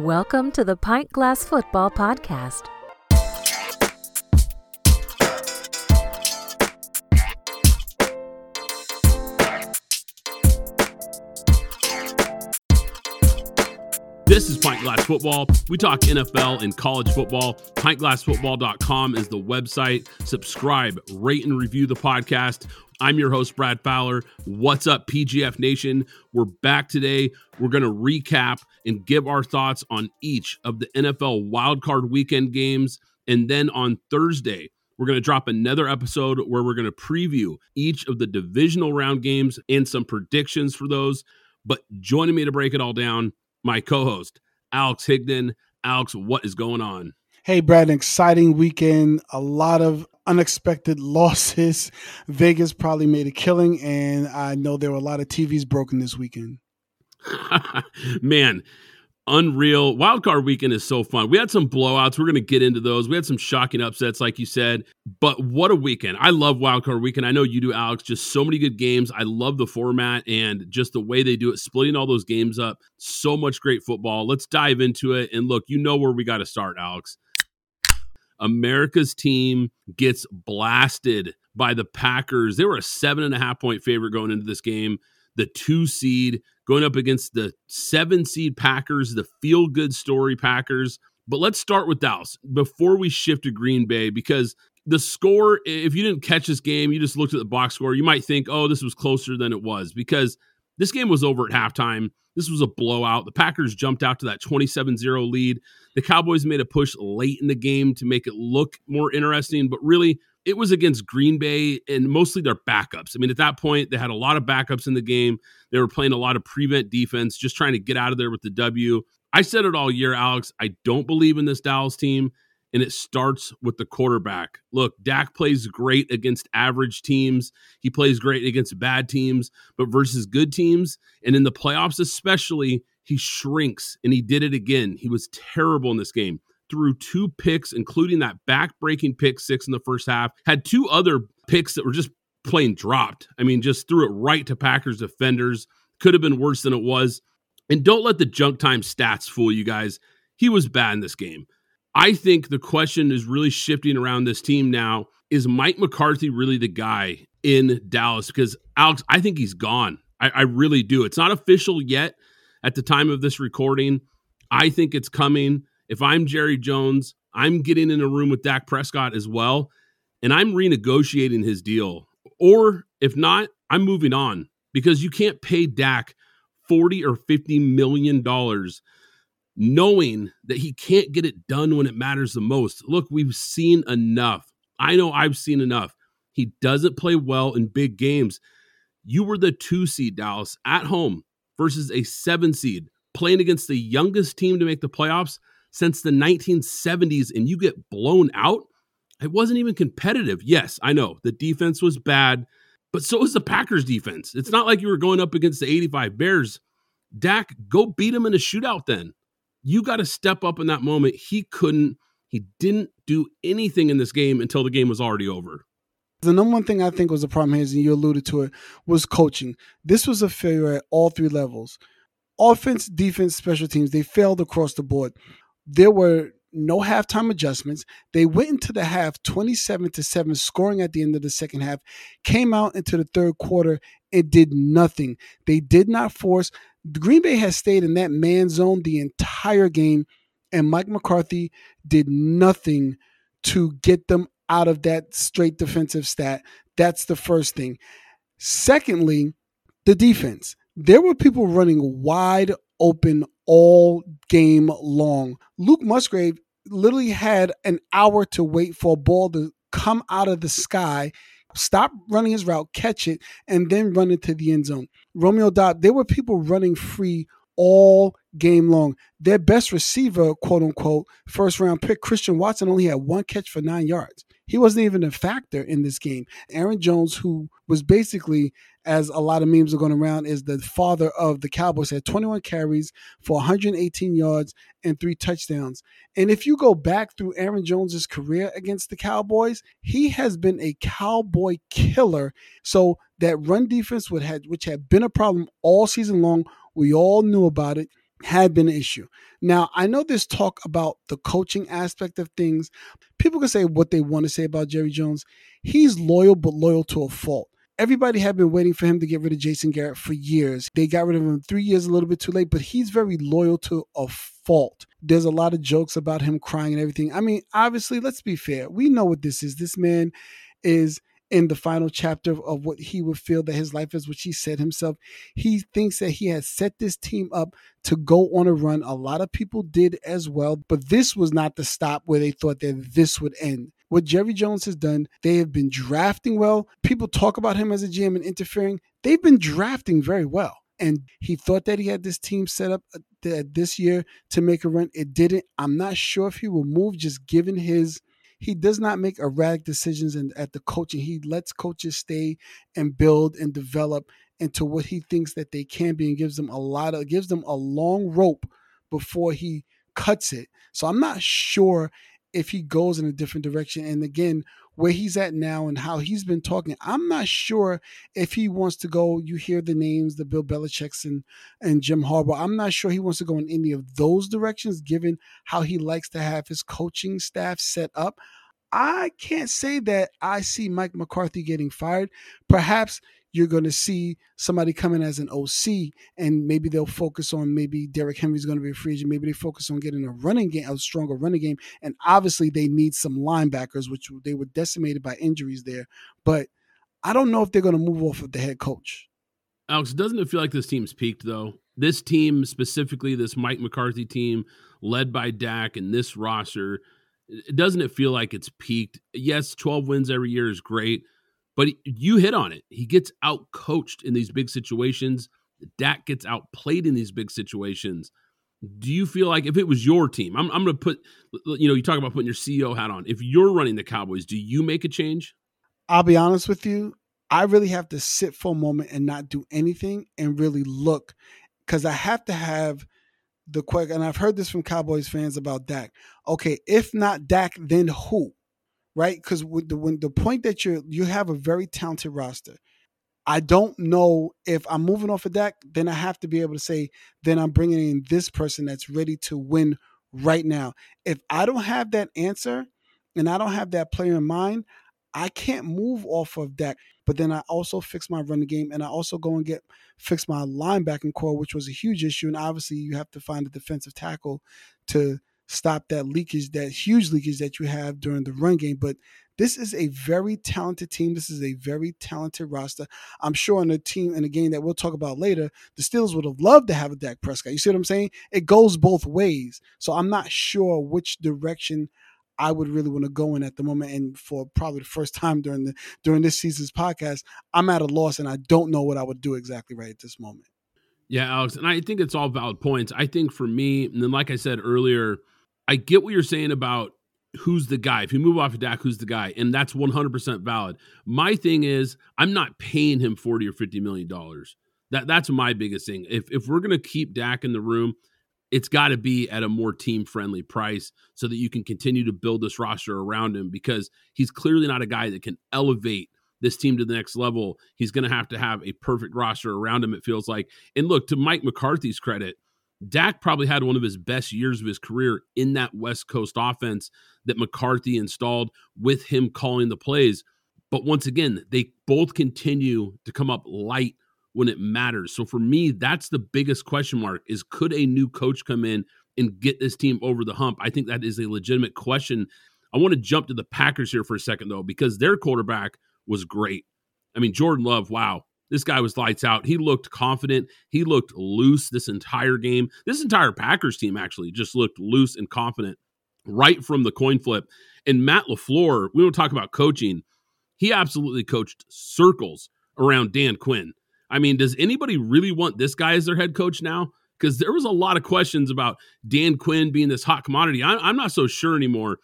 Welcome to the Pint Glass Football Podcast. This is Pint Glass Football. We talk NFL and college football. PintGlassFootball.com is the website. Subscribe, rate, and review the podcast. I'm your host, Brad Fowler. What's up, PGF Nation? We're back today. We're going to recap and give our thoughts on each of the NFL wildcard weekend games. And then on Thursday, we're going to drop another episode where we're going to preview each of the divisional round games and some predictions for those. But joining me to break it all down, my co-host Alex Higdon. Alex, what is going on? Hey, Brad, an exciting weekend. A lot of unexpected losses. Vegas probably made a killing, and I know there were a lot of TVs broken this weekend. Man, unreal. Wildcard weekend is so fun. We had some blowouts. We're going to get into those. We had some shocking upsets, like you said. But what a weekend. I love Wildcard weekend. I know you do, Alex. Just so many good games. I love the format and just the way they do it, splitting all those games up. So much great football. Let's dive into it. And look, you know where we got to start, Alex. America's team gets blasted by the Packers. They were a seven and a half point favorite going into this game. The two seed going up against the seven seed Packers, the feel good story Packers. But let's start with Dallas before we shift to Green Bay because the score, if you didn't catch this game, you just looked at the box score, you might think, oh, this was closer than it was because this game was over at halftime. This was a blowout. The Packers jumped out to that 27 0 lead. The Cowboys made a push late in the game to make it look more interesting, but really, it was against Green Bay and mostly their backups. I mean, at that point, they had a lot of backups in the game. They were playing a lot of prevent defense, just trying to get out of there with the W. I said it all year, Alex. I don't believe in this Dallas team, and it starts with the quarterback. Look, Dak plays great against average teams. He plays great against bad teams, but versus good teams, and in the playoffs especially, he shrinks, and he did it again. He was terrible in this game threw two picks, including that back-breaking pick six in the first half. Had two other picks that were just plain dropped. I mean, just threw it right to Packers defenders. Could have been worse than it was. And don't let the junk time stats fool you guys. He was bad in this game. I think the question is really shifting around this team now. Is Mike McCarthy really the guy in Dallas? Because Alex, I think he's gone. I, I really do. It's not official yet at the time of this recording. I think it's coming. If I'm Jerry Jones, I'm getting in a room with Dak Prescott as well, and I'm renegotiating his deal. Or if not, I'm moving on because you can't pay Dak 40 or 50 million dollars knowing that he can't get it done when it matters the most. Look, we've seen enough. I know I've seen enough. He doesn't play well in big games. You were the two seed, Dallas, at home versus a seven seed, playing against the youngest team to make the playoffs since the 1970s and you get blown out, it wasn't even competitive. Yes, I know the defense was bad, but so was the Packers defense. It's not like you were going up against the 85 Bears. Dak, go beat him in a shootout then. You got to step up in that moment. He couldn't. He didn't do anything in this game until the game was already over. The number one thing I think was the problem here, and you alluded to it, was coaching. This was a failure at all three levels offense, defense, special teams. They failed across the board there were no halftime adjustments. They went into the half 27 to 7, scoring at the end of the second half, came out into the third quarter and did nothing. They did not force. Green Bay has stayed in that man zone the entire game, and Mike McCarthy did nothing to get them out of that straight defensive stat. That's the first thing. Secondly, the defense. There were people running wide open all game long. Luke Musgrave literally had an hour to wait for a ball to come out of the sky, stop running his route, catch it, and then run into the end zone. Romeo Doubs, there were people running free all game long. Their best receiver, quote unquote, first round pick, Christian Watson, only had one catch for nine yards. He wasn't even a factor in this game. Aaron Jones, who was basically, as a lot of memes are going around, is the father of the Cowboys, had 21 carries for 118 yards and three touchdowns. And if you go back through Aaron Jones's career against the Cowboys, he has been a Cowboy killer. So that run defense would had which had been a problem all season long, we all knew about it. Had been an issue. Now, I know there's talk about the coaching aspect of things. People can say what they want to say about Jerry Jones. He's loyal, but loyal to a fault. Everybody had been waiting for him to get rid of Jason Garrett for years. They got rid of him three years a little bit too late, but he's very loyal to a fault. There's a lot of jokes about him crying and everything. I mean, obviously, let's be fair. We know what this is. This man is in the final chapter of what he would feel that his life is, which he said himself. He thinks that he has set this team up to go on a run. A lot of people did as well, but this was not the stop where they thought that this would end. What Jerry Jones has done, they have been drafting well. People talk about him as a GM and interfering. They've been drafting very well. And he thought that he had this team set up uh, this year to make a run. It didn't. I'm not sure if he will move just given his he does not make erratic decisions in, at the coaching. He lets coaches stay and build and develop into what he thinks that they can be and gives them a lot of gives them a long rope before he cuts it. So I'm not sure if he goes in a different direction. And again, where he's at now and how he's been talking, I'm not sure if he wants to go. You hear the names, the Bill Belichick's and, and Jim Harbaugh. I'm not sure he wants to go in any of those directions, given how he likes to have his coaching staff set up. I can't say that I see Mike McCarthy getting fired. Perhaps you're going to see somebody come in as an OC and maybe they'll focus on maybe Derrick Henry's going to be a free agent. Maybe they focus on getting a running game, a stronger running game. And obviously they need some linebackers, which they were decimated by injuries there. But I don't know if they're going to move off of the head coach. Alex, doesn't it feel like this team's peaked though? This team specifically, this Mike McCarthy team led by Dak and this roster, doesn't it feel like it's peaked? Yes, 12 wins every year is great but you hit on it. He gets out coached in these big situations. Dak gets outplayed in these big situations. Do you feel like if it was your team, I'm, I'm going to put, you know, you talk about putting your CEO hat on. If you're running the Cowboys, do you make a change? I'll be honest with you. I really have to sit for a moment and not do anything and really look because I have to have the quick. And I've heard this from Cowboys fans about Dak. Okay, if not Dak, then who? Right? Because when the, when the point that you you have a very talented roster, I don't know if I'm moving off of that. Then I have to be able to say, then I'm bringing in this person that's ready to win right now. If I don't have that answer, and I don't have that player in mind, I can't move off of that. But then I also fix my running game, and I also go and get fix my linebacking core, which was a huge issue. And obviously, you have to find a defensive tackle to stop that leakage, that huge leakage that you have during the run game. But this is a very talented team. This is a very talented roster. I'm sure on a team in a game that we'll talk about later, the Steelers would have loved to have a Dak Prescott. You see what I'm saying? It goes both ways. So I'm not sure which direction I would really want to go in at the moment. And for probably the first time during the during this season's podcast, I'm at a loss and I don't know what I would do exactly right at this moment. Yeah, Alex, and I think it's all valid points. I think for me, and then like I said earlier, I get what you're saying about who's the guy. If you move off of Dak, who's the guy? And that's 100% valid. My thing is, I'm not paying him 40 or 50 million dollars. That that's my biggest thing. If if we're going to keep Dak in the room, it's got to be at a more team friendly price so that you can continue to build this roster around him because he's clearly not a guy that can elevate this team to the next level. He's going to have to have a perfect roster around him, it feels like. And look, to Mike McCarthy's credit, Dak probably had one of his best years of his career in that West Coast offense that McCarthy installed with him calling the plays. But once again, they both continue to come up light when it matters. So for me, that's the biggest question mark is could a new coach come in and get this team over the hump? I think that is a legitimate question. I want to jump to the Packers here for a second though because their quarterback was great. I mean, Jordan Love, wow. This guy was lights out. He looked confident. He looked loose this entire game. This entire Packers team actually just looked loose and confident right from the coin flip. And Matt LaFleur, we don't talk about coaching. He absolutely coached circles around Dan Quinn. I mean, does anybody really want this guy as their head coach now? Because there was a lot of questions about Dan Quinn being this hot commodity. I, I'm not so sure anymore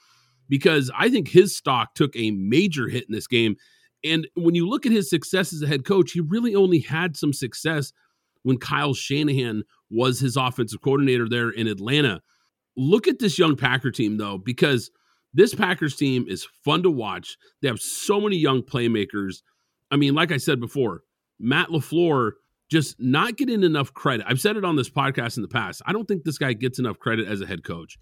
because I think his stock took a major hit in this game. And when you look at his success as a head coach, he really only had some success when Kyle Shanahan was his offensive coordinator there in Atlanta. Look at this young Packer team, though, because this Packers team is fun to watch. They have so many young playmakers. I mean, like I said before, Matt LaFleur just not getting enough credit. I've said it on this podcast in the past. I don't think this guy gets enough credit as a head coach.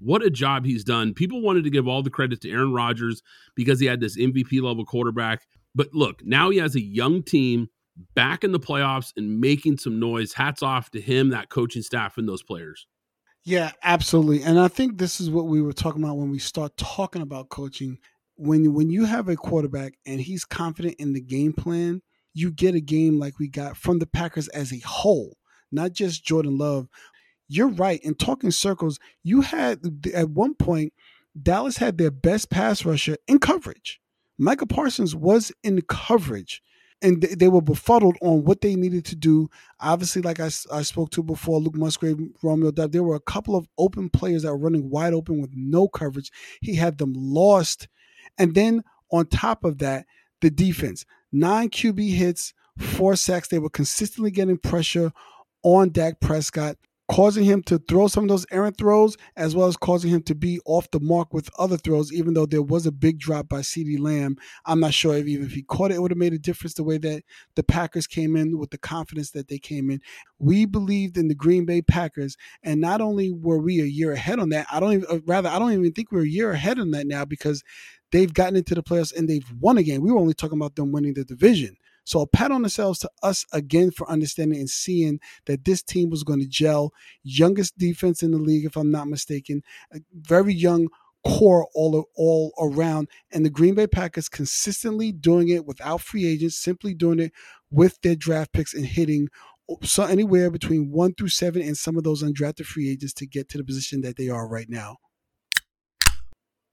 What a job he's done. People wanted to give all the credit to Aaron Rodgers because he had this MVP level quarterback. But look, now he has a young team back in the playoffs and making some noise. Hats off to him, that coaching staff, and those players. Yeah, absolutely. And I think this is what we were talking about when we start talking about coaching. When when you have a quarterback and he's confident in the game plan, you get a game like we got from the Packers as a whole, not just Jordan Love. You're right. In talking circles, you had at one point Dallas had their best pass rusher in coverage. Micah Parsons was in coverage and they were befuddled on what they needed to do. Obviously, like I, I spoke to before, Luke Musgrave, Romeo Doubs, there were a couple of open players that were running wide open with no coverage. He had them lost. And then on top of that, the defense nine QB hits, four sacks. They were consistently getting pressure on Dak Prescott causing him to throw some of those errant throws as well as causing him to be off the mark with other throws, even though there was a big drop by CeeDee Lamb. I'm not sure if even if he caught it, it would have made a difference the way that the Packers came in with the confidence that they came in. We believed in the Green Bay Packers, and not only were we a year ahead on that, I don't even uh, rather I don't even think we're a year ahead on that now because they've gotten into the playoffs and they've won again. We were only talking about them winning the division. So a pat on themselves to us again for understanding and seeing that this team was going to gel. Youngest defense in the league, if I'm not mistaken. Very young core all all around and the Green Bay Packers consistently doing it without free agents simply doing it with their draft picks and hitting so anywhere between 1 through 7 and some of those undrafted free agents to get to the position that they are right now.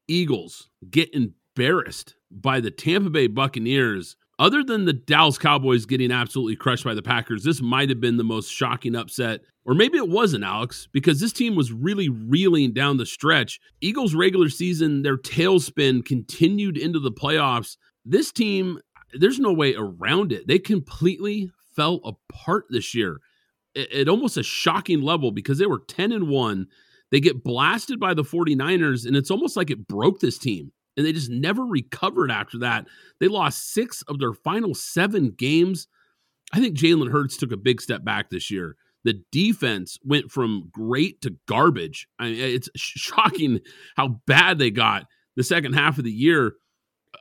Eagles get embarrassed by the Tampa Bay Buccaneers other than the Dallas Cowboys getting absolutely crushed by the Packers, this might have been the most shocking upset. Or maybe it wasn't, Alex, because this team was really reeling down the stretch. Eagles' regular season, their tailspin continued into the playoffs. This team, there's no way around it. They completely fell apart this year at almost a shocking level because they were 10 and 1. They get blasted by the 49ers, and it's almost like it broke this team and they just never recovered after that. They lost six of their final seven games. I think Jalen Hurts took a big step back this year. The defense went from great to garbage. I mean, it's shocking how bad they got the second half of the year.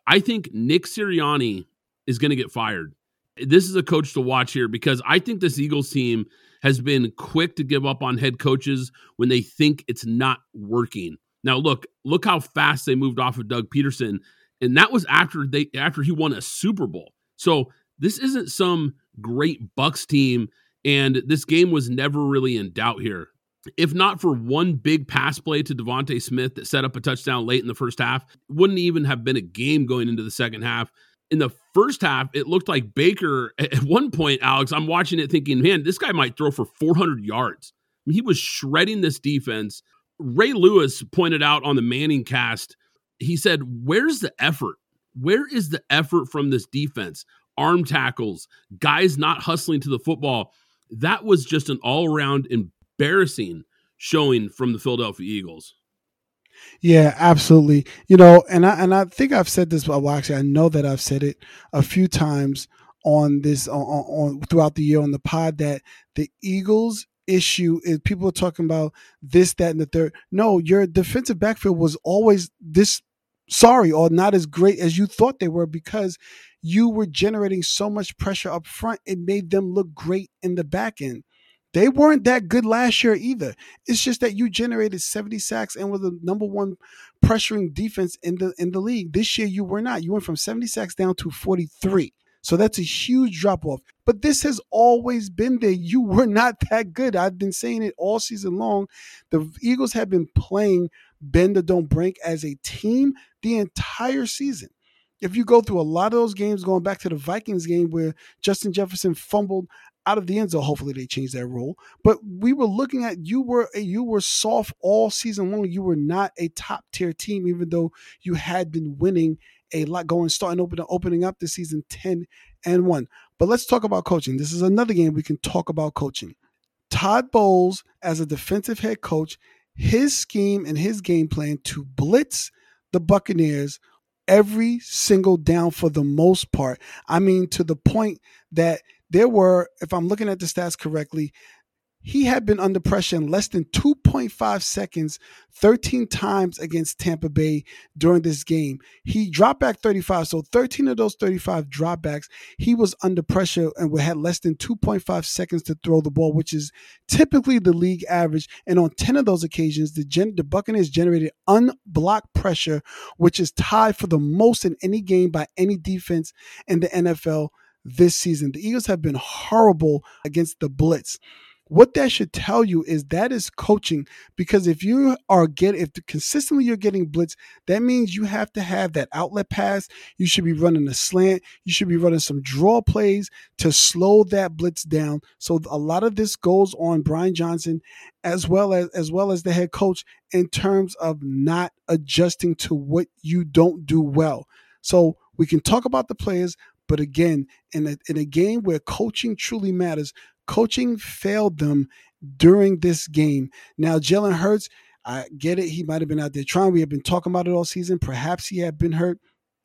I think Nick Sirianni is going to get fired. This is a coach to watch here because I think this Eagles team has been quick to give up on head coaches when they think it's not working. Now look, look how fast they moved off of Doug Pederson, and that was after they after he won a Super Bowl. So this isn't some great Bucs team, and this game was never really in doubt here. If not for one big pass play to DeVonta Smith that set up a touchdown late in the first half, wouldn't even have been a game going into the second half. In the first half, it looked like Baker at one point, Alex, I'm watching it thinking, man, this guy might throw for 400 yards. I mean, he was shredding this defense Ray Lewis pointed out on the Manning cast, he said, Where's the effort? Where is the effort from this defense? Arm tackles, guys not hustling to the football. That was just an all around embarrassing showing from the Philadelphia Eagles. Yeah, absolutely. You know, and I and I think I've said this. Well, actually, I know that I've said it a few times on this on, on throughout the year on the pod that the Eagles issue is people are talking about this, that, and the third. No, your defensive backfield was always this sorry or not as great as you thought they were because you were generating so much pressure up front. It made them look great in the back end. They weren't that good last year either. It's just that you generated 70 sacks and were the number one pressuring defense in the in the league. This year you were not. You went from 70 sacks down to 43. So that's a huge drop off. But this has always been there. You were not that good. I've been saying it all season long. The Eagles have been playing bend or don't break as a team the entire season. If you go through a lot of those games, going back to the Vikings game where Justin Jefferson fumbled out of the end zone. Hopefully they change that rule. But we were looking at you were you were soft all season long. You were not a top tier team, even though you had been winning a lot going, starting opening opening up the season 10 and 1. But let's talk about coaching. This is another game we can talk about coaching. Todd Bowles, as a defensive head coach, his scheme and his game plan to blitz the Buccaneers every single down for the most part. I mean, to the point that there were, if I'm looking at the stats correctly, he had been under pressure in less than 2.5 seconds 13 times against Tampa Bay during this game. He dropped back 35, so 13 of those 35 dropbacks, he was under pressure and had less than 2.5 seconds to throw the ball, which is typically the league average. And on 10 of those occasions, the, gen- the Buccaneers generated unblocked pressure, which is tied for the most in any game by any defense in the NFL this season. The Eagles have been horrible against the blitz what that should tell you is that is coaching because if you are get if consistently you're getting blitz that means you have to have that outlet pass. You should be running a slant. You should be running some draw plays to slow that blitz down. So a lot of this goes on Brian Johnson as well as as well as the head coach in terms of not adjusting to what you don't do well. So we can talk about the players but again, in a, in a game where coaching truly matters, Coaching failed them during this game. Now, Jalen Hurts, I get it. He might have been out there trying. We have been talking about it all season. Perhaps he had been hurt.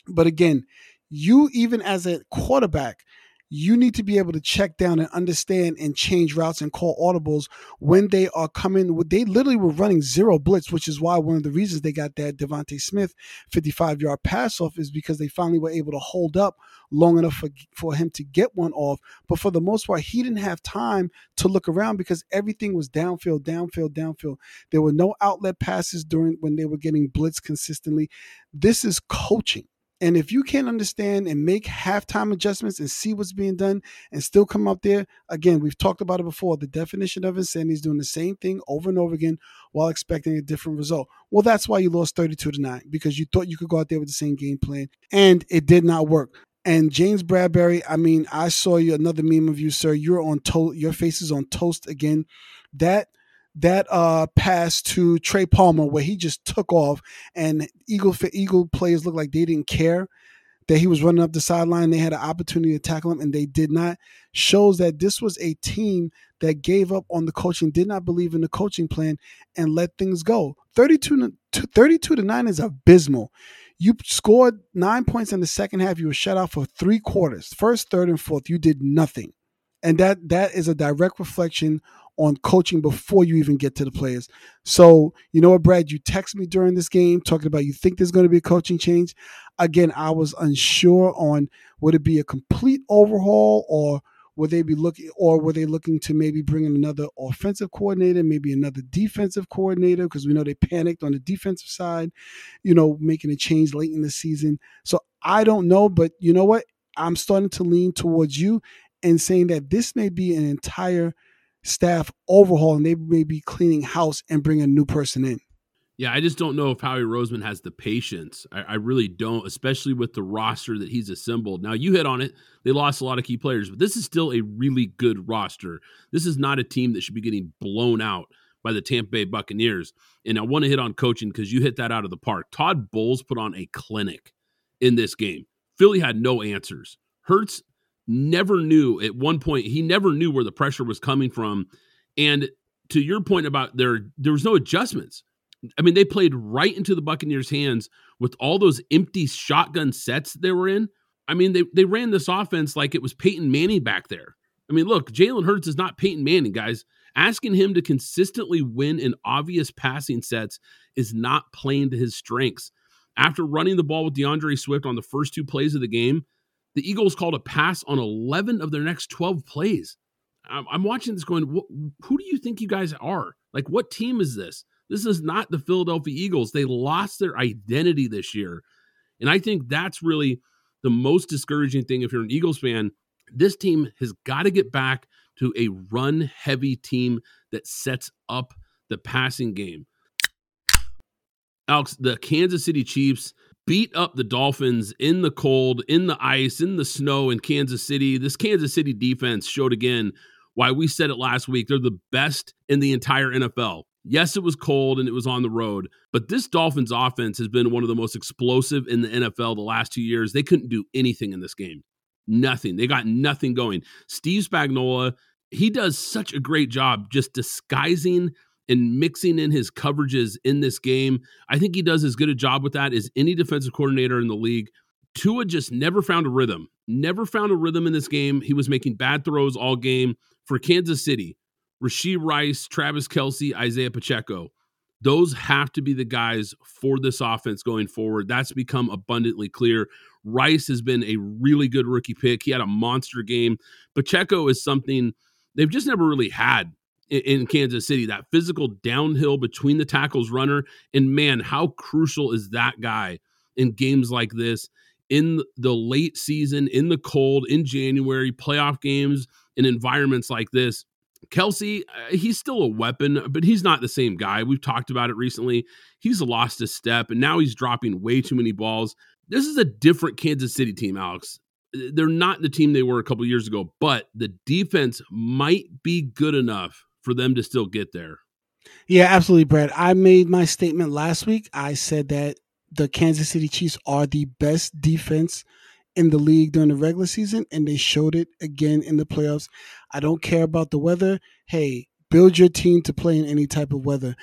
But again, you, even as a quarterback, you need to be able to check down and understand and change routes and call audibles when they are coming. They literally were running zero blitz, which is why one of the reasons they got that DeVonta Smith 55 yard pass off is because they finally were able to hold up long enough for, for him to get one off. But for the most part, he didn't have time to look around because everything was downfield, downfield, downfield. There were no outlet passes during when they were getting blitz consistently. This is coaching. And if you can't understand and make halftime adjustments and see what's being done and still come up there, again, we've talked about it before. The definition of insanity is doing the same thing over and over again while expecting a different result. Well, that's why you lost 32 to 9 because you thought you could go out there with the same game plan and it did not work. And James Bradberry, I mean, I saw you another meme of you, sir. You're on toast. Your face is on toast again. That that uh pass to Trey Palmer where he just took off and Eagle for Eagle players looked like they didn't care that he was running up the sideline. They had an opportunity to tackle him and they did not. Shows that this was a team that gave up on the coaching, did not believe in the coaching plan, and let things go. 32 to, 32 to 9 is abysmal. You scored nine points in the second half. You were shut out for three quarters. First, third, and fourth, you did nothing. And that that is a direct reflection on coaching before you even get to the players. So, you know what, Brad, you text me during this game talking about you think there's going to be a coaching change. Again, I was unsure on would it be a complete overhaul or would they be looking or were they looking to maybe bring in another offensive coordinator, maybe another defensive coordinator because we know they panicked on the defensive side, you know, making a change late in the season. So, I don't know, but you know what? I'm starting to lean towards you and saying that this may be an entire staff overhaul and they may be cleaning house and bring a new person in. Yeah, I just don't know if Howie Roseman has the patience. I, I, really don't, especially with the roster that he's assembled. Now, you hit on it. They lost a lot of key players, but this is still a really good roster. This is not a team that should be getting blown out by the Tampa Bay Buccaneers. And I want to hit on coaching because you hit that out of the park. Todd Bowles put on a clinic in this game. Philly had no answers. Hurts never knew at one point he never knew where the pressure was coming from. And to your point about there there was no adjustments. I mean they played right into the buccaneers hands with all those empty shotgun sets they were in. I mean they, they ran this offense like it was peyton manning back there. I mean look jalen hurts is not peyton manning guys. Asking him to consistently win in obvious passing sets is not playing to his strengths. After running the ball with deandre swift on the first two plays of the game the Eagles called a pass on 11 of their next 12 plays. I'm watching this going, who do you think you guys are? Like, what team is this? This is not the Philadelphia Eagles. They lost their identity this year. And I think that's really the most discouraging thing if you're an Eagles fan. This team has got to get back to a run heavy team that sets up the passing game. Alex, the Kansas City Chiefs beat up the Dolphins in the cold, in the ice, in the snow in Kansas City. This Kansas City defense showed again why we said it last week. They're the best in the entire NFL. Yes, it was cold and it was on the road, but this Dolphins offense has been one of the most explosive in the NFL the last two years. They couldn't do anything in this game. Nothing. They got nothing going. Steve Spagnuolo, he does such a great job just disguising and mixing in his coverages in this game. I think he does as good a job with that as any defensive coordinator in the league. Tua just never found a rhythm. Never found a rhythm in this game. He was making bad throws all game for Kansas City. Rashee Rice, Travis Kelce, Isaiah Pacheco. Those have to be the guys for this offense going forward. That's become abundantly clear. Rice has been a really good rookie pick. He had a monster game. Pacheco is something they've just never really had in, Kansas City. That physical downhill between the tackles runner. And man, how crucial is that guy in games like this? In the late season, in the cold, in January, playoff games, in environments like this, Kelce, uh, he's still a weapon, but he's not the same guy. We've talked about it recently. He's lost a step, and now he's dropping way too many balls. This is a different Kansas City team, Alex. They're not the team they were a couple years ago, but the defense might be good enough for them to still get there. Yeah, absolutely, Brad. I made my statement last week. I said that the Kansas City Chiefs are the best defense in the league during the regular season, and they showed it again in the playoffs. I don't care about the weather. Hey, build your team to play in any type of weather.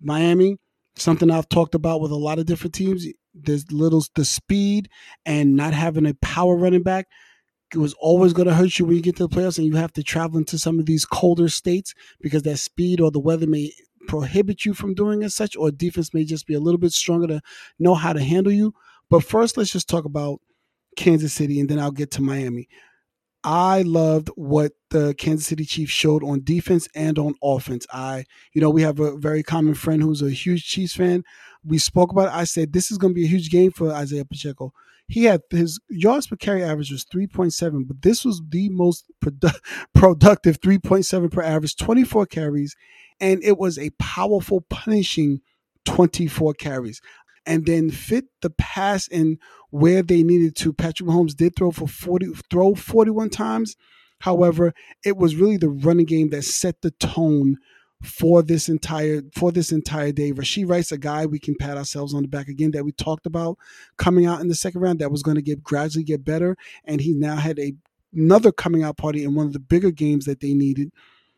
Miami, something I've talked about with a lot of different teams. There's little the speed and not having a power running back it was always going to hurt you when you get to the playoffs and you have to travel into some of these colder states because that speed or the weather may prohibit you from doing as such or defense may just be a little bit stronger to know how to handle you but first let's just talk about Kansas City, and then I'll get to Miami. I loved what the Kansas City Chiefs showed on defense and on offense. I, you know, we have a very common friend who's a huge Chiefs fan. We spoke about it. I said this is going to be a huge game for Isaiah Pacheco. He had his yards per carry average was 3.7, but this was the most produ- productive 3.7 per average, 24 carries, and it was a powerful, punishing 24 carries and then fit the pass in where they needed to. Patrick Mahomes did throw for 40 throw 41 times. However, it was really the running game that set the tone for this entire for this entire day. Rashee Rice, a guy we can pat ourselves on the back again that we talked about coming out in the second round that was going to get gradually get better, and he now had a another coming out party in one of the bigger games that they needed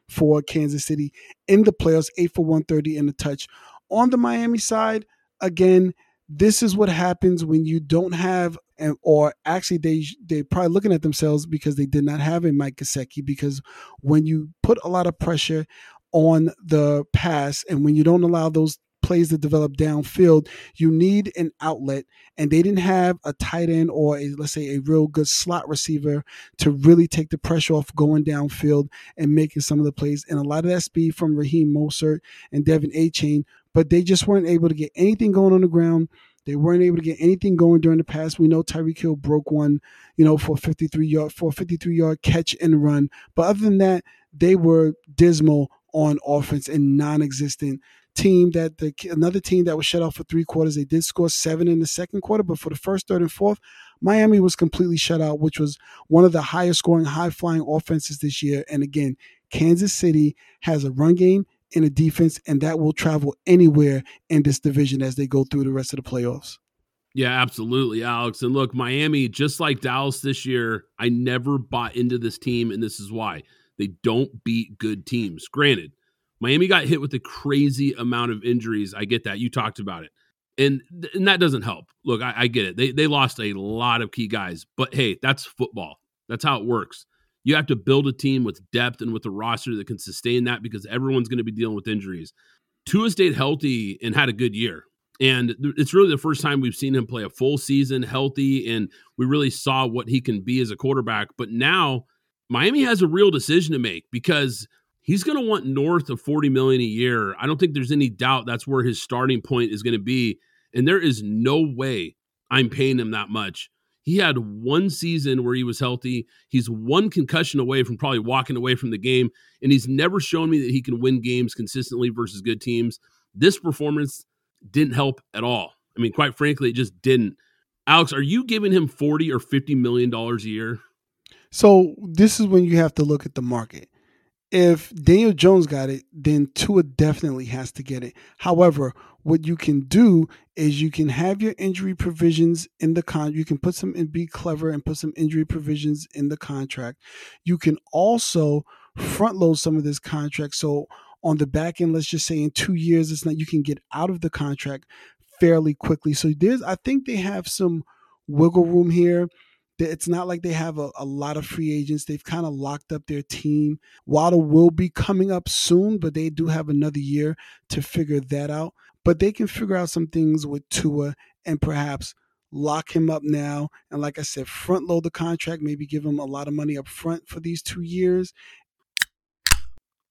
for Kansas City in the playoffs, eight for 130 in the touch. On the Miami side, again, this is what happens when you don't have and or actually they they probably looking at themselves because they did not have a Mike Gesicki because when you put a lot of pressure on the pass and when you don't allow those plays to develop downfield, you need an outlet. And they didn't have a tight end or a, let's say a real good slot receiver to really take the pressure off going downfield and making some of the plays. And a lot of that speed from Raheem Mostert and De'Von Achane but they just weren't able to get anything going on the ground. They weren't able to get anything going during the pass. We know Tyreek Hill broke one, you know, for 53 yard for a 53 yard catch and run. But other than that, they were dismal on offense and non-existent. Team that the another team that was shut out for three quarters. They did score seven in the second quarter, but for the first, third, and fourth, Miami was completely shut out, which was one of the highest scoring, high flying offenses this year. And again, Kansas City has a run game and a defense, and that will travel anywhere in this division as they go through the rest of the playoffs. Yeah, absolutely, Alex. And look, Miami, just like Dallas this year, I never bought into this team, and this is why they don't beat good teams. Granted, Miami got hit with a crazy amount of injuries. I get that. You talked about it. And, and that doesn't help. Look, I, I get it. They, they lost a lot of key guys, but hey, that's football. That's how it works. You have to build a team with depth and with a roster that can sustain that because everyone's going to be dealing with injuries. Tua stayed healthy and had a good year. And it's really the first time we've seen him play a full season healthy, and we really saw what he can be as a quarterback. But now Miami has a real decision to make because he's going to want north of 40 million a year. I don't think there's any doubt that's where his starting point is going to be. And there is no way I'm paying him that much. He had one season where he was healthy. He's one concussion away from probably walking away from the game, and he's never shown me that he can win games consistently versus good teams. This performance didn't help at all. I mean, quite frankly, it just didn't. Alex, are you giving him 40 or 50 million dollars a year? So, this is when you have to look at the market if Daniel Jones got it, then Tua definitely has to get it. However, what you can do is you can have your injury provisions in the con. You can put some and be clever and put some injury provisions in the contract. You can also front load some of this contract. So on the back end, let's just say in two years, it's not you can get out of the contract fairly quickly. So there's, I think they have some wiggle room here. It's not like they have a, a lot of free agents. They've kind of locked up their team. Waddle will be coming up soon, but they do have another year to figure that out. But they can figure out some things with Tua and perhaps lock him up now. And like I said, front load the contract, maybe give him a lot of money up front for these two years.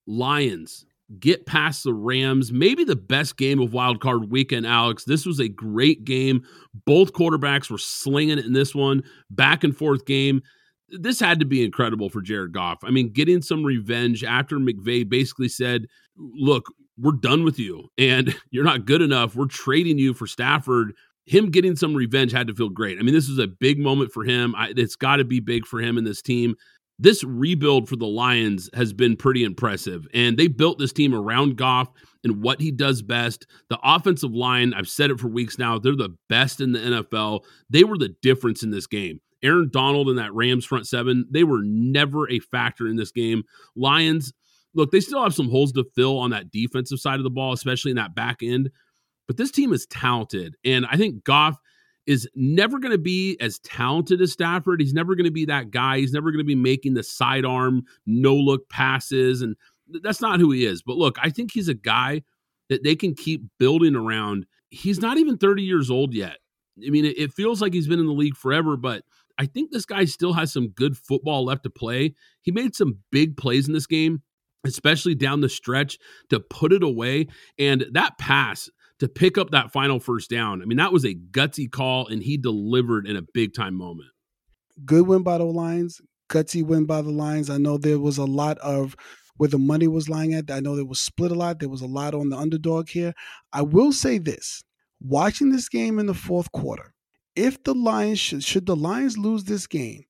Lions get past the Rams. Maybe the best game of Wild Card Weekend, Alex. This was a great game. Both quarterbacks were slinging it in this one, back and forth game. This had to be incredible for Jared Goff. I mean, getting some revenge after McVay basically said, Look, we're done with you and you're not good enough. We're trading you for Stafford. Him getting some revenge had to feel great. I mean, this is a big moment for him. I, it's got to be big for him and this team this rebuild for the Lions has been pretty impressive. And they built this team around Goff and what he does best. The offensive line, I've said it for weeks now, they're the best in the NFL. They were the difference in this game. Aaron Donald and that Rams front seven, they were never a factor in this game. Lions, look, they still have some holes to fill on that defensive side of the ball, especially in that back end. But this team is talented. And I think Goff is never going to be as talented as Stafford. He's never going to be that guy. He's never going to be making the sidearm, no look passes. And that's not who he is. But look, I think he's a guy that they can keep building around. He's not even 30 years old yet. I mean, it, feels like he's been in the league forever, but I think this guy still has some good football left to play. He made some big plays in this game, especially down the stretch to put it away. And that pass, to pick up that final first down. I mean, that was a gutsy call, and he delivered in a big time moment. Good win by the Lions. Gutsy win by the Lions. I know there was a lot of where the money was lying at. I know there was split a lot. There was a lot on the underdog here. I will say this watching this game in the fourth quarter, if the Lions should, should the Lions lose this game,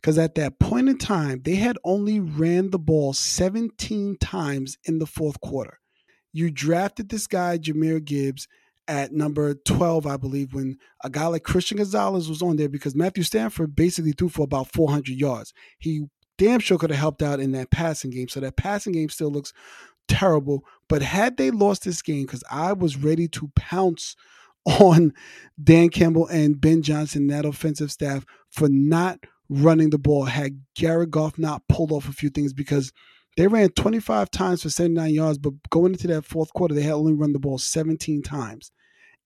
because at that point in time, they had only ran the ball 17 times in the fourth quarter you drafted this guy, Jahmyr Gibbs, at number 12, I believe, when a guy like Christian Gonzalez was on there because Matthew Stafford basically threw for about 400 yards. He damn sure could have helped out in that passing game. So that passing game still looks terrible. But had they lost this game, because I was ready to pounce on Dan Campbell and Ben Johnson, that offensive staff, for not running the ball, had Garrett Goff not pulled off a few things because – they ran 25 times for 79 yards, but going into that fourth quarter, they had only run the ball 17 times.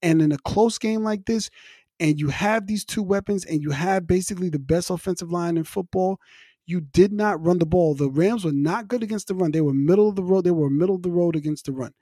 And in a close game like this, and you have these two weapons, and you have basically the best offensive line in football, you did not run the ball. The Rams were not good against the run. They were middle of the road. They were middle of the road against the run.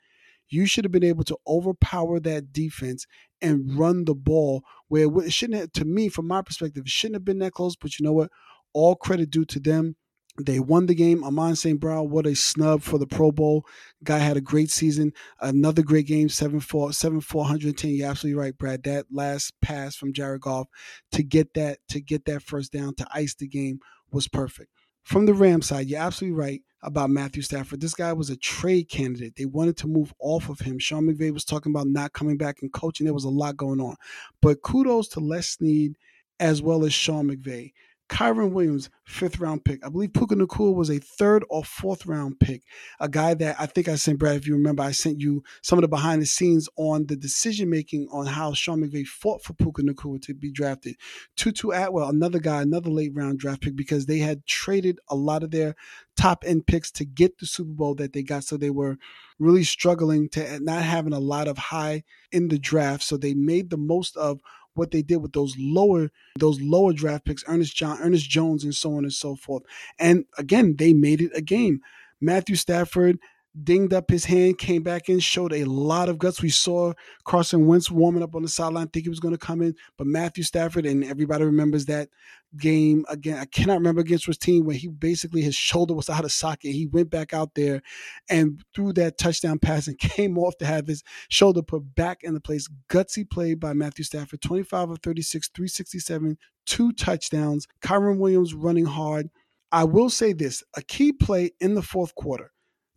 You should have been able to overpower that defense and run the ball where it shouldn't have, to me, from my perspective, it shouldn't have been that close. But you know what? All credit due to them they won the game. Amon St. Brown, what a snub for the Pro Bowl. Guy had a great season. Another great game, 7 4, 7 410. You're absolutely right, Brad. That last pass from Jared Goff to get that to get that first down to ice the game was perfect. From the Ram side, you're absolutely right about Matthew Stafford. This guy was a trade candidate. They wanted to move off of him. Sean McVay was talking about not coming back and coaching. There was a lot going on. But kudos to Les Snead as well as Sean McVay. Kyren Williams, fifth round pick. I believe Puka Nacua was a third or fourth round pick. A guy that I think I sent Brad, if you remember, I sent you some of the behind the scenes on the decision making on how Sean McVay fought for Puka Nacua to be drafted. Tutu Atwell, another guy, another late round draft pick because they had traded a lot of their top end picks to get the Super Bowl that they got. So they were really struggling to not having a lot of high in the draft. So they made the most of what they did with those lower those lower draft picks, Ernest John, Ernest Jones, and so on and so forth. And again, they made it a game. Matthew Stafford dinged up his hand, came back in, showed a lot of guts. We saw Carson Wentz warming up on the sideline, think he was going to come in, but Matthew Stafford, and everybody remembers that game again. I cannot remember against his team where he basically his shoulder was out of socket. He went back out there and threw that touchdown pass and came off to have his shoulder put back in the place. Gutsy play by Matthew Stafford, 25 of 36, 367, two touchdowns. Kyren Williams running hard. I will say this a key play in the fourth quarter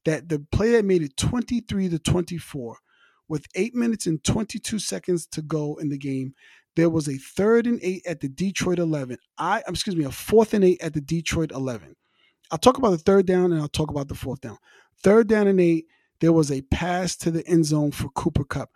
that the play that made it 23 to 24 with eight minutes and 22 seconds to go in the game there was a third and eight at the detroit 11 i excuse me a fourth and eight at the detroit 11 i'll talk about the third down and i'll talk about the fourth down. Third down and eight there was a pass to the end zone for cooper kupp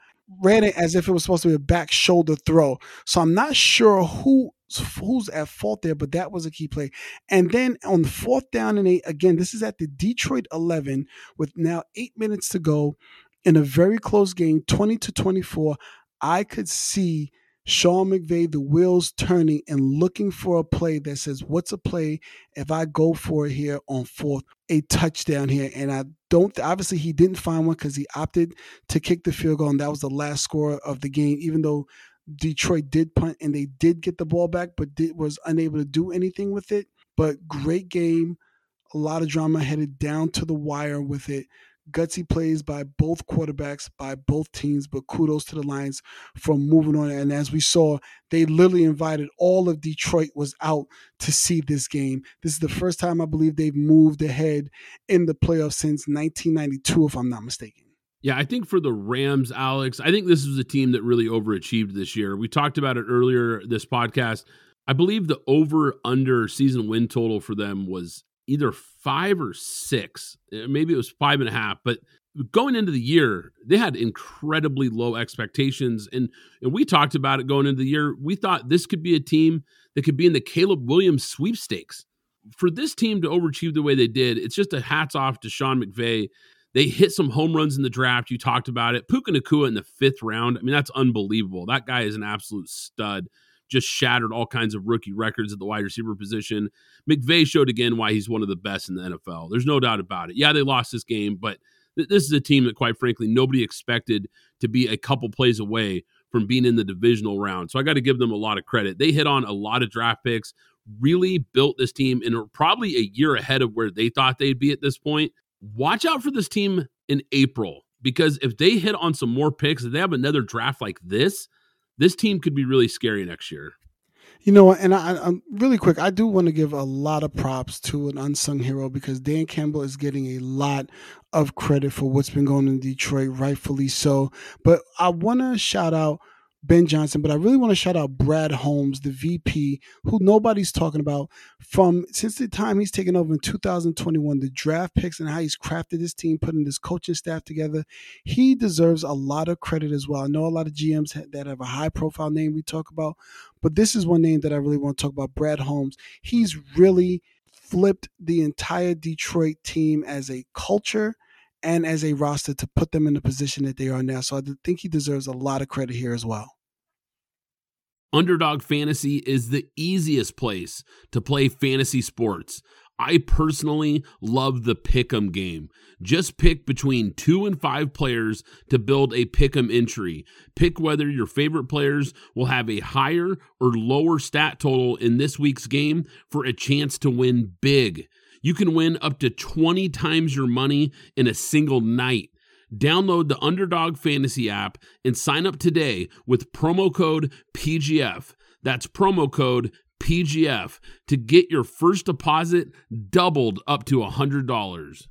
ran it as if it was supposed to be a back shoulder throw. So I'm not sure who who's at fault there, but that was a key play. And then on the fourth down and eight, again, this is at the Detroit 11 with now eight minutes to go in a very close game, 20 to 24. I could see Sean McVay, the wheels turning and looking for a play that says, What's a play if I go for it here on fourth, a touchdown here? And I don't, obviously, he didn't find one because he opted to kick the field goal, and that was the last score of the game, even though Detroit did punt and they did get the ball back, but did, was unable to do anything with it. But great game, a lot of drama headed down to the wire with it. Gutsy plays by both quarterbacks, by both teams, but kudos to the Lions for moving on. And as we saw, they literally invited all of Detroit was out to see this game. This is the first time I believe they've moved ahead in the playoffs since 1992, if I'm not mistaken. Yeah, I think for the Rams, Alex, I think this was a team that really overachieved this year. We talked about it earlier this podcast. I believe the over under season win total for them was either five or six. Uh, maybe it was five and a half, but going into the year, they had incredibly low expectations. And, and we talked about it going into the year. We thought this could be a team that could be in the Caleb Williams sweepstakes. For this team to overachieve the way they did, it's just a hats off to Sean McVay they hit some home runs in the draft. You talked about it. Puka Nacua in the fifth round. I mean, that's unbelievable. That guy is an absolute stud. Just shattered all kinds of rookie records at the wide receiver position. McVay showed again why he's one of the best in the NFL. There's no doubt about it. Yeah, they lost this game, but th- this is a team that, quite frankly, nobody expected to be a couple plays away from being in the divisional round. So I got to give them a lot of credit. They hit on a lot of draft picks, really built this team, and are probably a year ahead of where they thought they'd be at this point watch out for this team in April because if they hit on some more picks, if they have another draft like this, this team could be really scary next year. You know, and I, I'm um, really quick. I do want to give a lot of props to an unsung hero because Dan Campbell is getting a lot of credit for what's been going in Detroit, rightfully so. But I want to shout out Ben Johnson, but I really want to shout out Brad Holmes, the VP, who nobody's talking about from since the time he's taken over in 2021, the draft picks and how he's crafted his team, putting this coaching staff together. He deserves a lot of credit as well. I know a lot of GMs that have a high profile name we talk about, but this is one name that I really want to talk about Brad Holmes. He's really flipped the entire Detroit team as a culture and as a roster to put them in the position that they are now. So I think he deserves a lot of credit here as well. Underdog Fantasy is the easiest place to play fantasy sports. I personally love the pick'em game. Just pick between two and five players to build a pick'em entry. Pick whether your favorite players will have a higher or lower stat total in this week's game for a chance to win big. You can win up to 20 times your money in a single night. Download the Underdog Fantasy app and sign up today with promo code PGF. That's promo code PGF to get your first deposit doubled up to $100.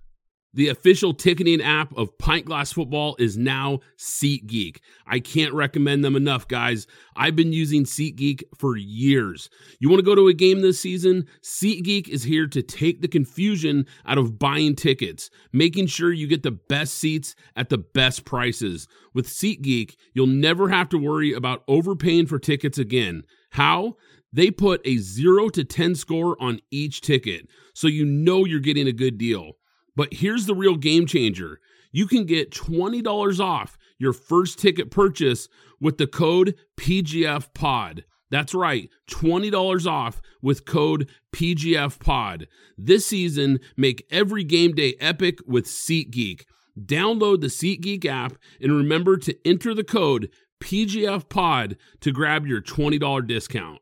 The official ticketing app of Pint Glass Football is now SeatGeek. I can't recommend them enough, guys. I've been using SeatGeek for years. You want to go to a game this season? SeatGeek is here to take the confusion out of buying tickets, making sure you get the best seats at the best prices. With SeatGeek, you'll never have to worry about overpaying for tickets again. How? They put a 0 to 10 score on each ticket, so you know you're getting a good deal. But here's the real game changer you can get $20 off your first ticket purchase with the code PGFPOD. That's right, $20 off with code PGFPOD. This season, make every game day epic with SeatGeek. Download the SeatGeek app and remember to enter the code PGFPOD to grab your $20 discount.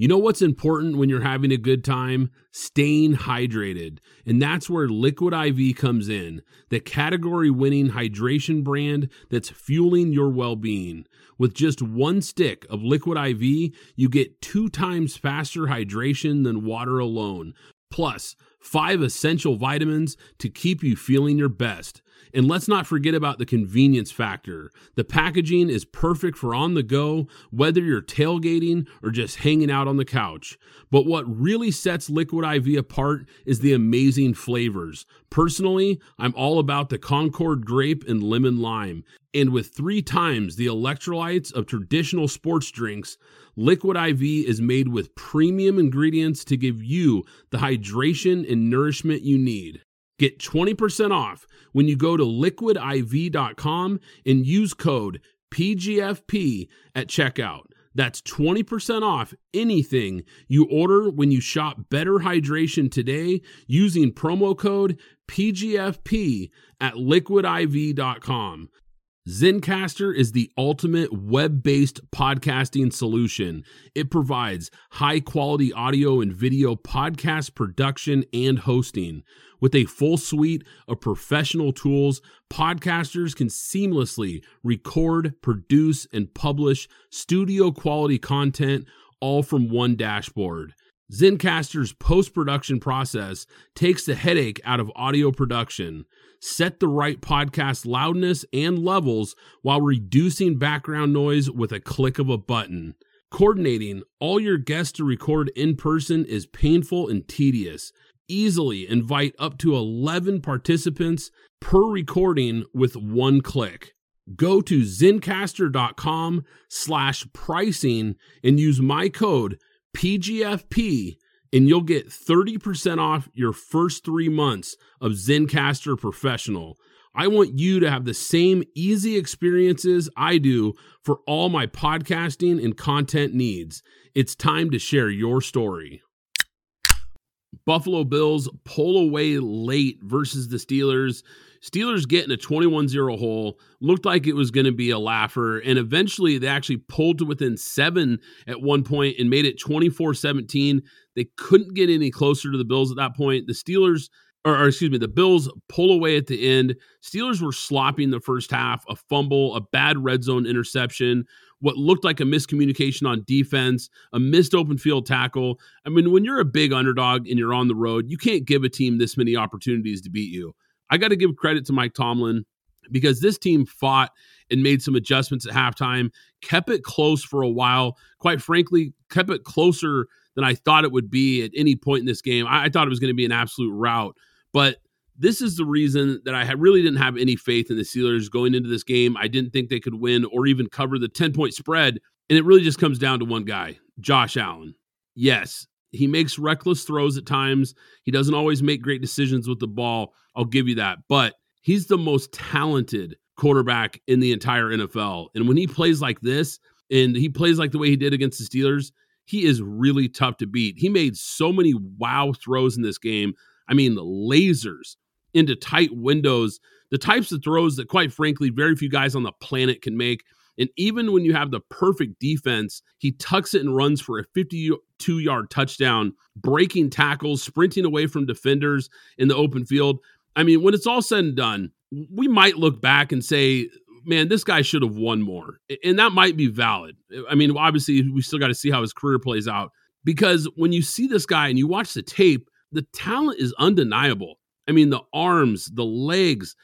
You know what's important when you're having a good time? Staying hydrated. And that's where Liquid IV comes in, the category winning hydration brand that's fueling your well being. With just one stick of Liquid IV, you get two times faster hydration than water alone. Plus, five essential vitamins to keep you feeling your best. And let's not forget about the convenience factor. The packaging is perfect for on the go, whether you're tailgating or just hanging out on the couch. But what really sets Liquid IV apart is the amazing flavors. Personally, I'm all about the Concord grape and lemon lime. And with three times the electrolytes of traditional sports drinks, Liquid IV is made with premium ingredients to give you the hydration and nourishment you need. Get 20% off when you go to liquidiv.com and use code PGFP at checkout. That's 20% off anything you order when you shop Better Hydration today using promo code PGFP at liquidiv.com. Zencastr is the ultimate web based podcasting solution. It provides high quality audio and video podcast production and hosting. With a full suite of professional tools, podcasters can seamlessly record, produce, and publish studio quality content all from one dashboard. Zencastr's post production process takes the headache out of audio production. Set the right podcast loudness and levels while reducing background noise with a click of a button. Coordinating all your guests to record in person is painful and tedious easily invite up to 11 participants per recording with one click. Go to zencastr.com slash pricing and use my code PGFP and you'll get 30% off your first three months of Zencastr Professional. I want you to have the same easy experiences I do for all my podcasting and content needs. It's time to share your story. Buffalo Bills pull away late versus the Steelers. Steelers getting a 21 0 hole. Looked like it was going to be a laugher. And eventually they actually pulled to within seven at one point and made it 24 17. They couldn't get any closer to the Bills at that point. The Steelers, or, or, excuse me, the Bills pull away at the end. Steelers were slopping the first half, a fumble, a bad red zone interception what looked like a miscommunication on defense, a missed open field tackle. I mean, when you're a big underdog and you're on the road, you can't give a team this many opportunities to beat you. I got to give credit to Mike Tomlin because this team fought and made some adjustments at halftime, kept it close for a while. Quite frankly, kept it closer than I thought it would be at any point in this game. I, I thought it was going to be an absolute rout, but this is the reason that I really didn't have any faith in the Steelers going into this game. I didn't think they could win or even cover the 10 point spread. And it really just comes down to one guy, Josh Allen. Yes, he makes reckless throws at times. He doesn't always make great decisions with the ball. I'll give you that. But he's the most talented quarterback in the entire NFL. And when he plays like this, and he plays like the way he did against the Steelers, he is really tough to beat. He made so many wow throws in this game. I mean, lasers into tight windows, the types of throws that, quite frankly, very few guys on the planet can make. And even when you have the perfect defense, he tucks it and runs for a 52 yard touchdown, breaking tackles, sprinting away from defenders in the open field. I mean, when it's all said and done, we might look back and say, man, this guy should have won more. And that might be valid. I mean, obviously, we still got to see how his career plays out because when you see this guy and you watch the tape, the talent is undeniable. I mean, the arms, the legs,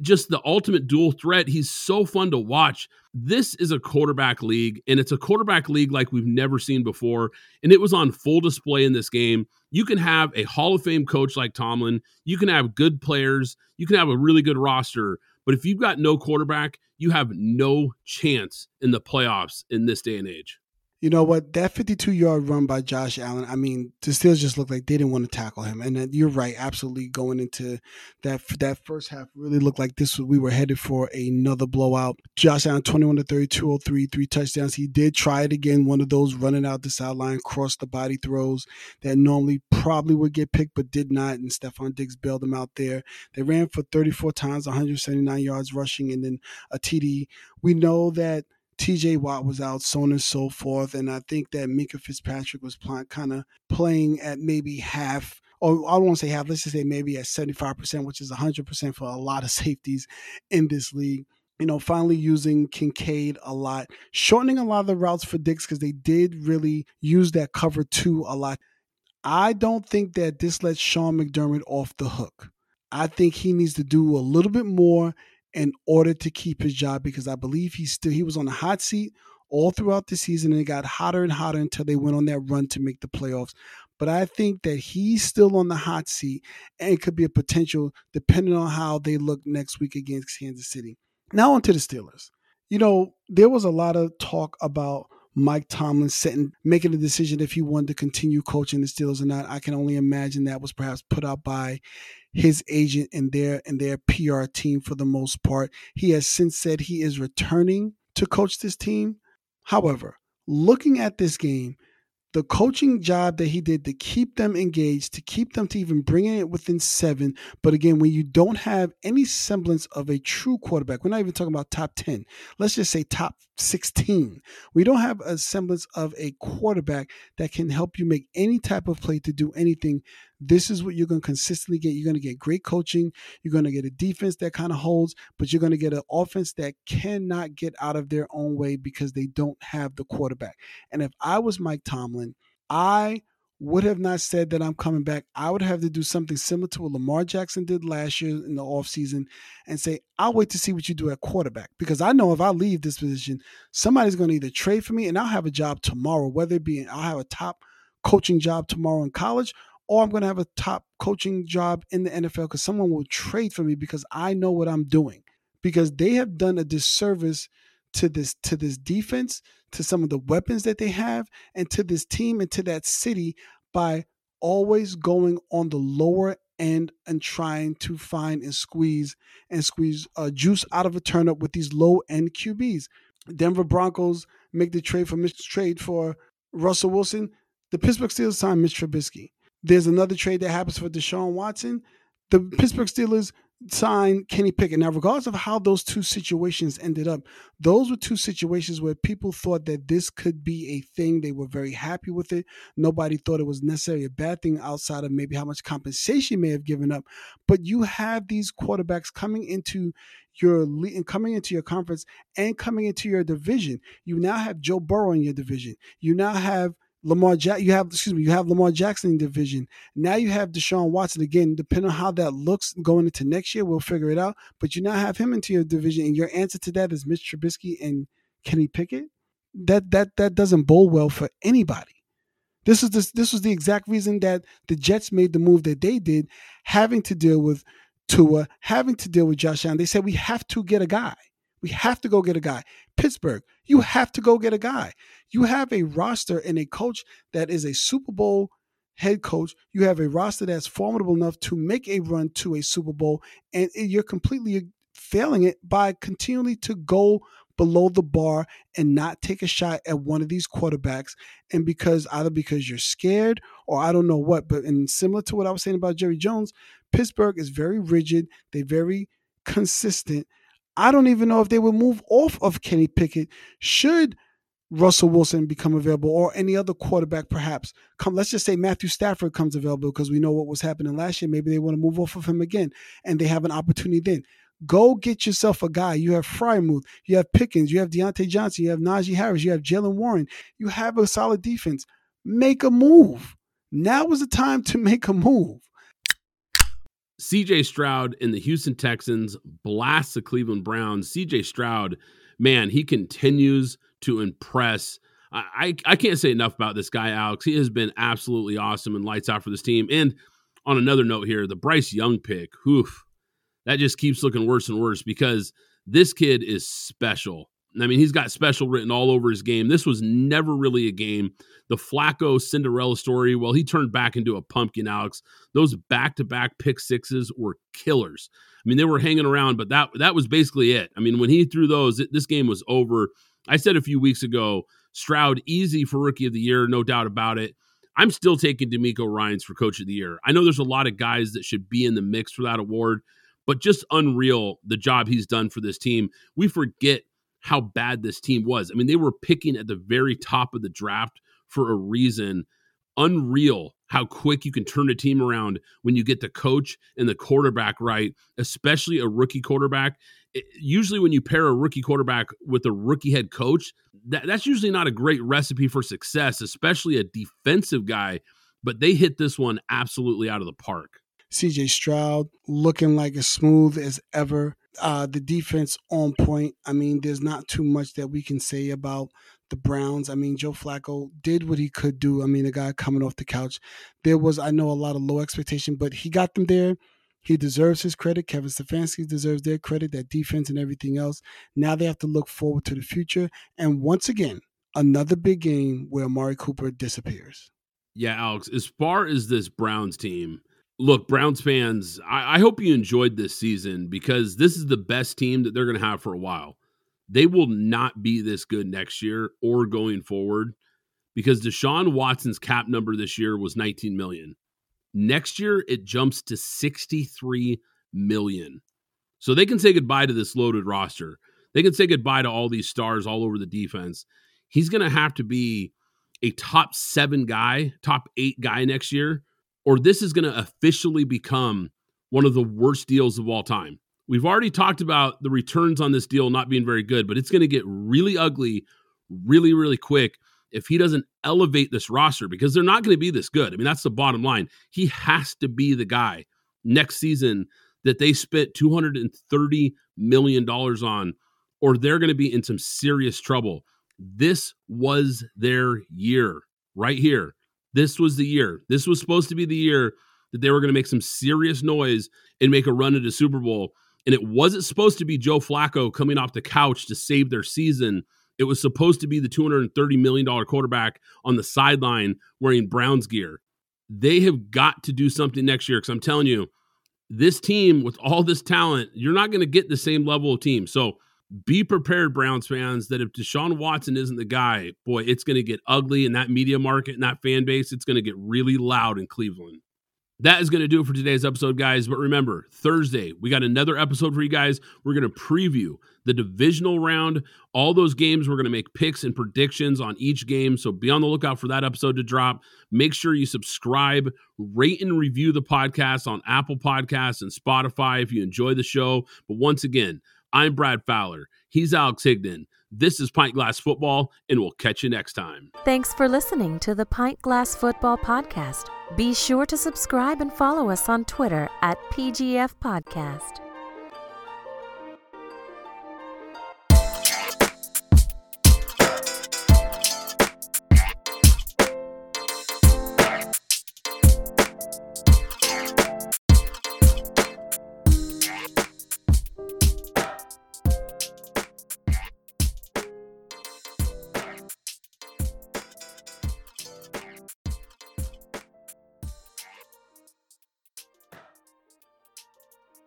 just the ultimate dual threat. He's so fun to watch. This is a quarterback league, and it's a quarterback league like we've never seen before. And it was on full display in this game. You can have a Hall of Fame coach like Tomlin, you can have good players, you can have a really good roster. But if you've got no quarterback, you have no chance in the playoffs in this day and age. You know what? That 52 yard run by Josh Allen, I mean, the Steelers just looked like they didn't want to tackle him. And uh, you're right, absolutely. Going into that that first half, really looked like this was we were headed for another blowout. Josh Allen, 21 to 32, 03, three touchdowns. He did try it again, one of those running out the sideline, cross the body throws that normally probably would get picked, but did not. And Stefon Diggs bailed them out there. They ran for 34 times, 179 yards rushing, and then a TD. We know that TJ Watt was out, so on and so forth. And I think that Minkah Fitzpatrick was kind of playing at maybe half, or I don't want to say half, let's just say maybe at 75%, which is 100% for a lot of safeties in this league. You know, finally using Kincaid a lot, shortening a lot of the routes for Diggs because they did really use that cover two a lot. I don't think that this lets Sean McDermott off the hook. I think he needs to do a little bit more in order to keep his job because I believe he still he was on the hot seat all throughout the season and it got hotter and hotter until they went on that run to make the playoffs. But I think that he's still on the hot seat and could be a potential depending on how they look next week against Kansas City. Now on to the Steelers. You know, there was a lot of talk about Mike Tomlin setting, making a decision if he wanted to continue coaching the Steelers or not. I can only imagine that was perhaps put out by his agent and their and their PR team for the most part. He has since said he is returning to coach this team. However, looking at this game, the coaching job that he did to keep them engaged, to keep them to even bringing it within seven. But again, when you don't have any semblance of a true quarterback, we're not even talking about top 10, let's just say top 16. We don't have a semblance of a quarterback that can help you make any type of play to do anything. This is what you're going to consistently get. You're going to get great coaching. You're going to get a defense that kind of holds, but you're going to get an offense that cannot get out of their own way because they don't have the quarterback. And if I was Mike Tomlin, I would have not said that I'm coming back. I would have to do something similar to what Lamar Jackson did last year in the offseason and say, I'll wait to see what you do at quarterback. Because I know if I leave this position, somebody's going to either trade for me and I'll have a job tomorrow, whether it be I'll have a top coaching job tomorrow in college or I'm going to have a top coaching job in the NFL because someone will trade for me because I know what I'm doing. Because they have done a disservice to this to this defense, to some of the weapons that they have, and to this team and to that city by always going on the lower end and trying to find and squeeze and squeeze uh, juice out of a turnip with these low end QBs. Denver Broncos make the trade for Mitch trade for Russell Wilson. The Pittsburgh Steelers sign Mitch Trubisky. There's another trade that happens for Deshaun Watson. The Pittsburgh Steelers sign Kenny Pickett. Now, regardless of how those two situations ended up, those were two situations where people thought that this could be a thing. They were very happy with it. Nobody thought it was necessarily a bad thing outside of maybe how much compensation may have given up. But you have these quarterbacks coming into your and coming into your conference and coming into your division. You now have Joe Burrow in your division. You now have Lamar Jack, you have excuse me, you have Lamar Jackson in division. Now you have Deshaun Watson again. Depending on how that looks going into next year, we'll figure it out. But you now have him into your division, and your answer to that is Mitch Trubisky and Kenny Pickett. That that that doesn't bode well for anybody. This is this this was the exact reason that the Jets made the move that they did, having to deal with Tua, having to deal with Josh Allen. They said we have to get a guy. We have to go get a guy. Pittsburgh, you have to go get a guy. You have a roster and a coach that is a Super Bowl head coach. You have a roster that's formidable enough to make a run to a Super Bowl, and you're completely failing it by continually to go below the bar and not take a shot at one of these quarterbacks and because either because you're scared or I don't know what but and similar to what I was saying about Jerry Jones Pittsburgh is very rigid they're very consistent I don't even know if they would move off of Kenny Pickett. Should Russell Wilson become available or any other quarterback perhaps? Come let's just say Matthew Stafford comes available because we know what was happening last year. Maybe they want to move off of him again and they have an opportunity then. Go get yourself a guy. You have Freiermuth you have Pickens you have Diontae Johnson you have Najee Harris you have Jaylen Warren. You have a solid defense. Make a move. Now is the time to make a move CJ Stroud and the Houston Texans blast the Cleveland Browns. CJ Stroud, man, he continues to impress. I, I, I can't say enough about this guy, Alex. He has been absolutely awesome and lights out for this team. And on another note here, the Bryce Young pick, oof, that just keeps looking worse and worse because this kid is special. I mean, he's got special written all over his game. This was never really a game. The Flacco Cinderella story, well, he turned back into a pumpkin, Alex. Those back to back pick sixes were killers. I mean, they were hanging around, but that that was basically it. I mean, when he threw those, it, this game was over. I said a few weeks ago, Stroud easy for rookie of the year, no doubt about it. I'm still taking DeMeco Ryans for coach of the year. I know there's a lot of guys that should be in the mix for that award, but just unreal the job he's done for this team. We forget how bad this team was. I mean, they were picking at the very top of the draft for a reason. Unreal how quick you can turn a team around when you get the coach and the quarterback right, especially a rookie quarterback. Usually, when you pair a rookie quarterback with a rookie head coach, that, that's usually not a great recipe for success, especially a defensive guy but they hit this one absolutely out of the park. CJ Stroud looking like as smooth as ever. Uh, the defense on point. I mean, there's not too much that we can say about the Browns. I mean, Joe Flacco did what he could do. I mean, a guy coming off the couch. There was, I know, a lot of low expectation, but he got them there. He deserves his credit. Kevin Stefanski deserves their credit, that defense and everything else. Now they have to look forward to the future. And once again, another big game where Amari Cooper disappears. Yeah, Alex, as far as this Browns team, look, Browns fans, I, I hope you enjoyed this season because this is the best team that they're going to have for a while. They will not be this good next year or going forward because Deshaun Watson's cap number this year was 19 million. Next year it jumps to 63 million. So they can say goodbye to this loaded roster. They can say goodbye to all these stars all over the defense. He's going to have to be a top 7 guy, top 8 guy next year or this is going to officially become one of the worst deals of all time. We've already talked about the returns on this deal not being very good, but it's going to get really ugly really, really quick if he doesn't elevate this roster because they're not going to be this good. I mean, that's the bottom line. He has to be the guy next season that they spent $230 million on, or they're going to be in some serious trouble. This was their year right here. This was the year. This was supposed to be the year that they were going to make some serious noise and make a run into Super Bowl. And it wasn't supposed to be Joe Flacco coming off the couch to save their season. It was supposed to be the $230 million quarterback on the sideline wearing Browns gear. They have got to do something next year because I'm telling you, this team with all this talent, you're not going to get the same level of team. So be prepared, Browns fans, that if Deshaun Watson isn't the guy, boy, it's going to get ugly in that media market and that fan base. It's going to get really loud in Cleveland. That is going to do it for today's episode, guys. But remember, Thursday, we got another episode for you guys. We're going to preview the divisional round, all those games. We're going to make picks and predictions on each game. So be on the lookout for that episode to drop. Make sure you subscribe, rate, and review the podcast on Apple Podcasts and Spotify if you enjoy the show. But once again, I'm Brad Fowler. He's Alex Higdon. This is Pint Glass Football, and we'll catch you next time. Thanks for listening to the Pint Glass Football Podcast. Be sure to subscribe and follow us on Twitter at PGF Podcast.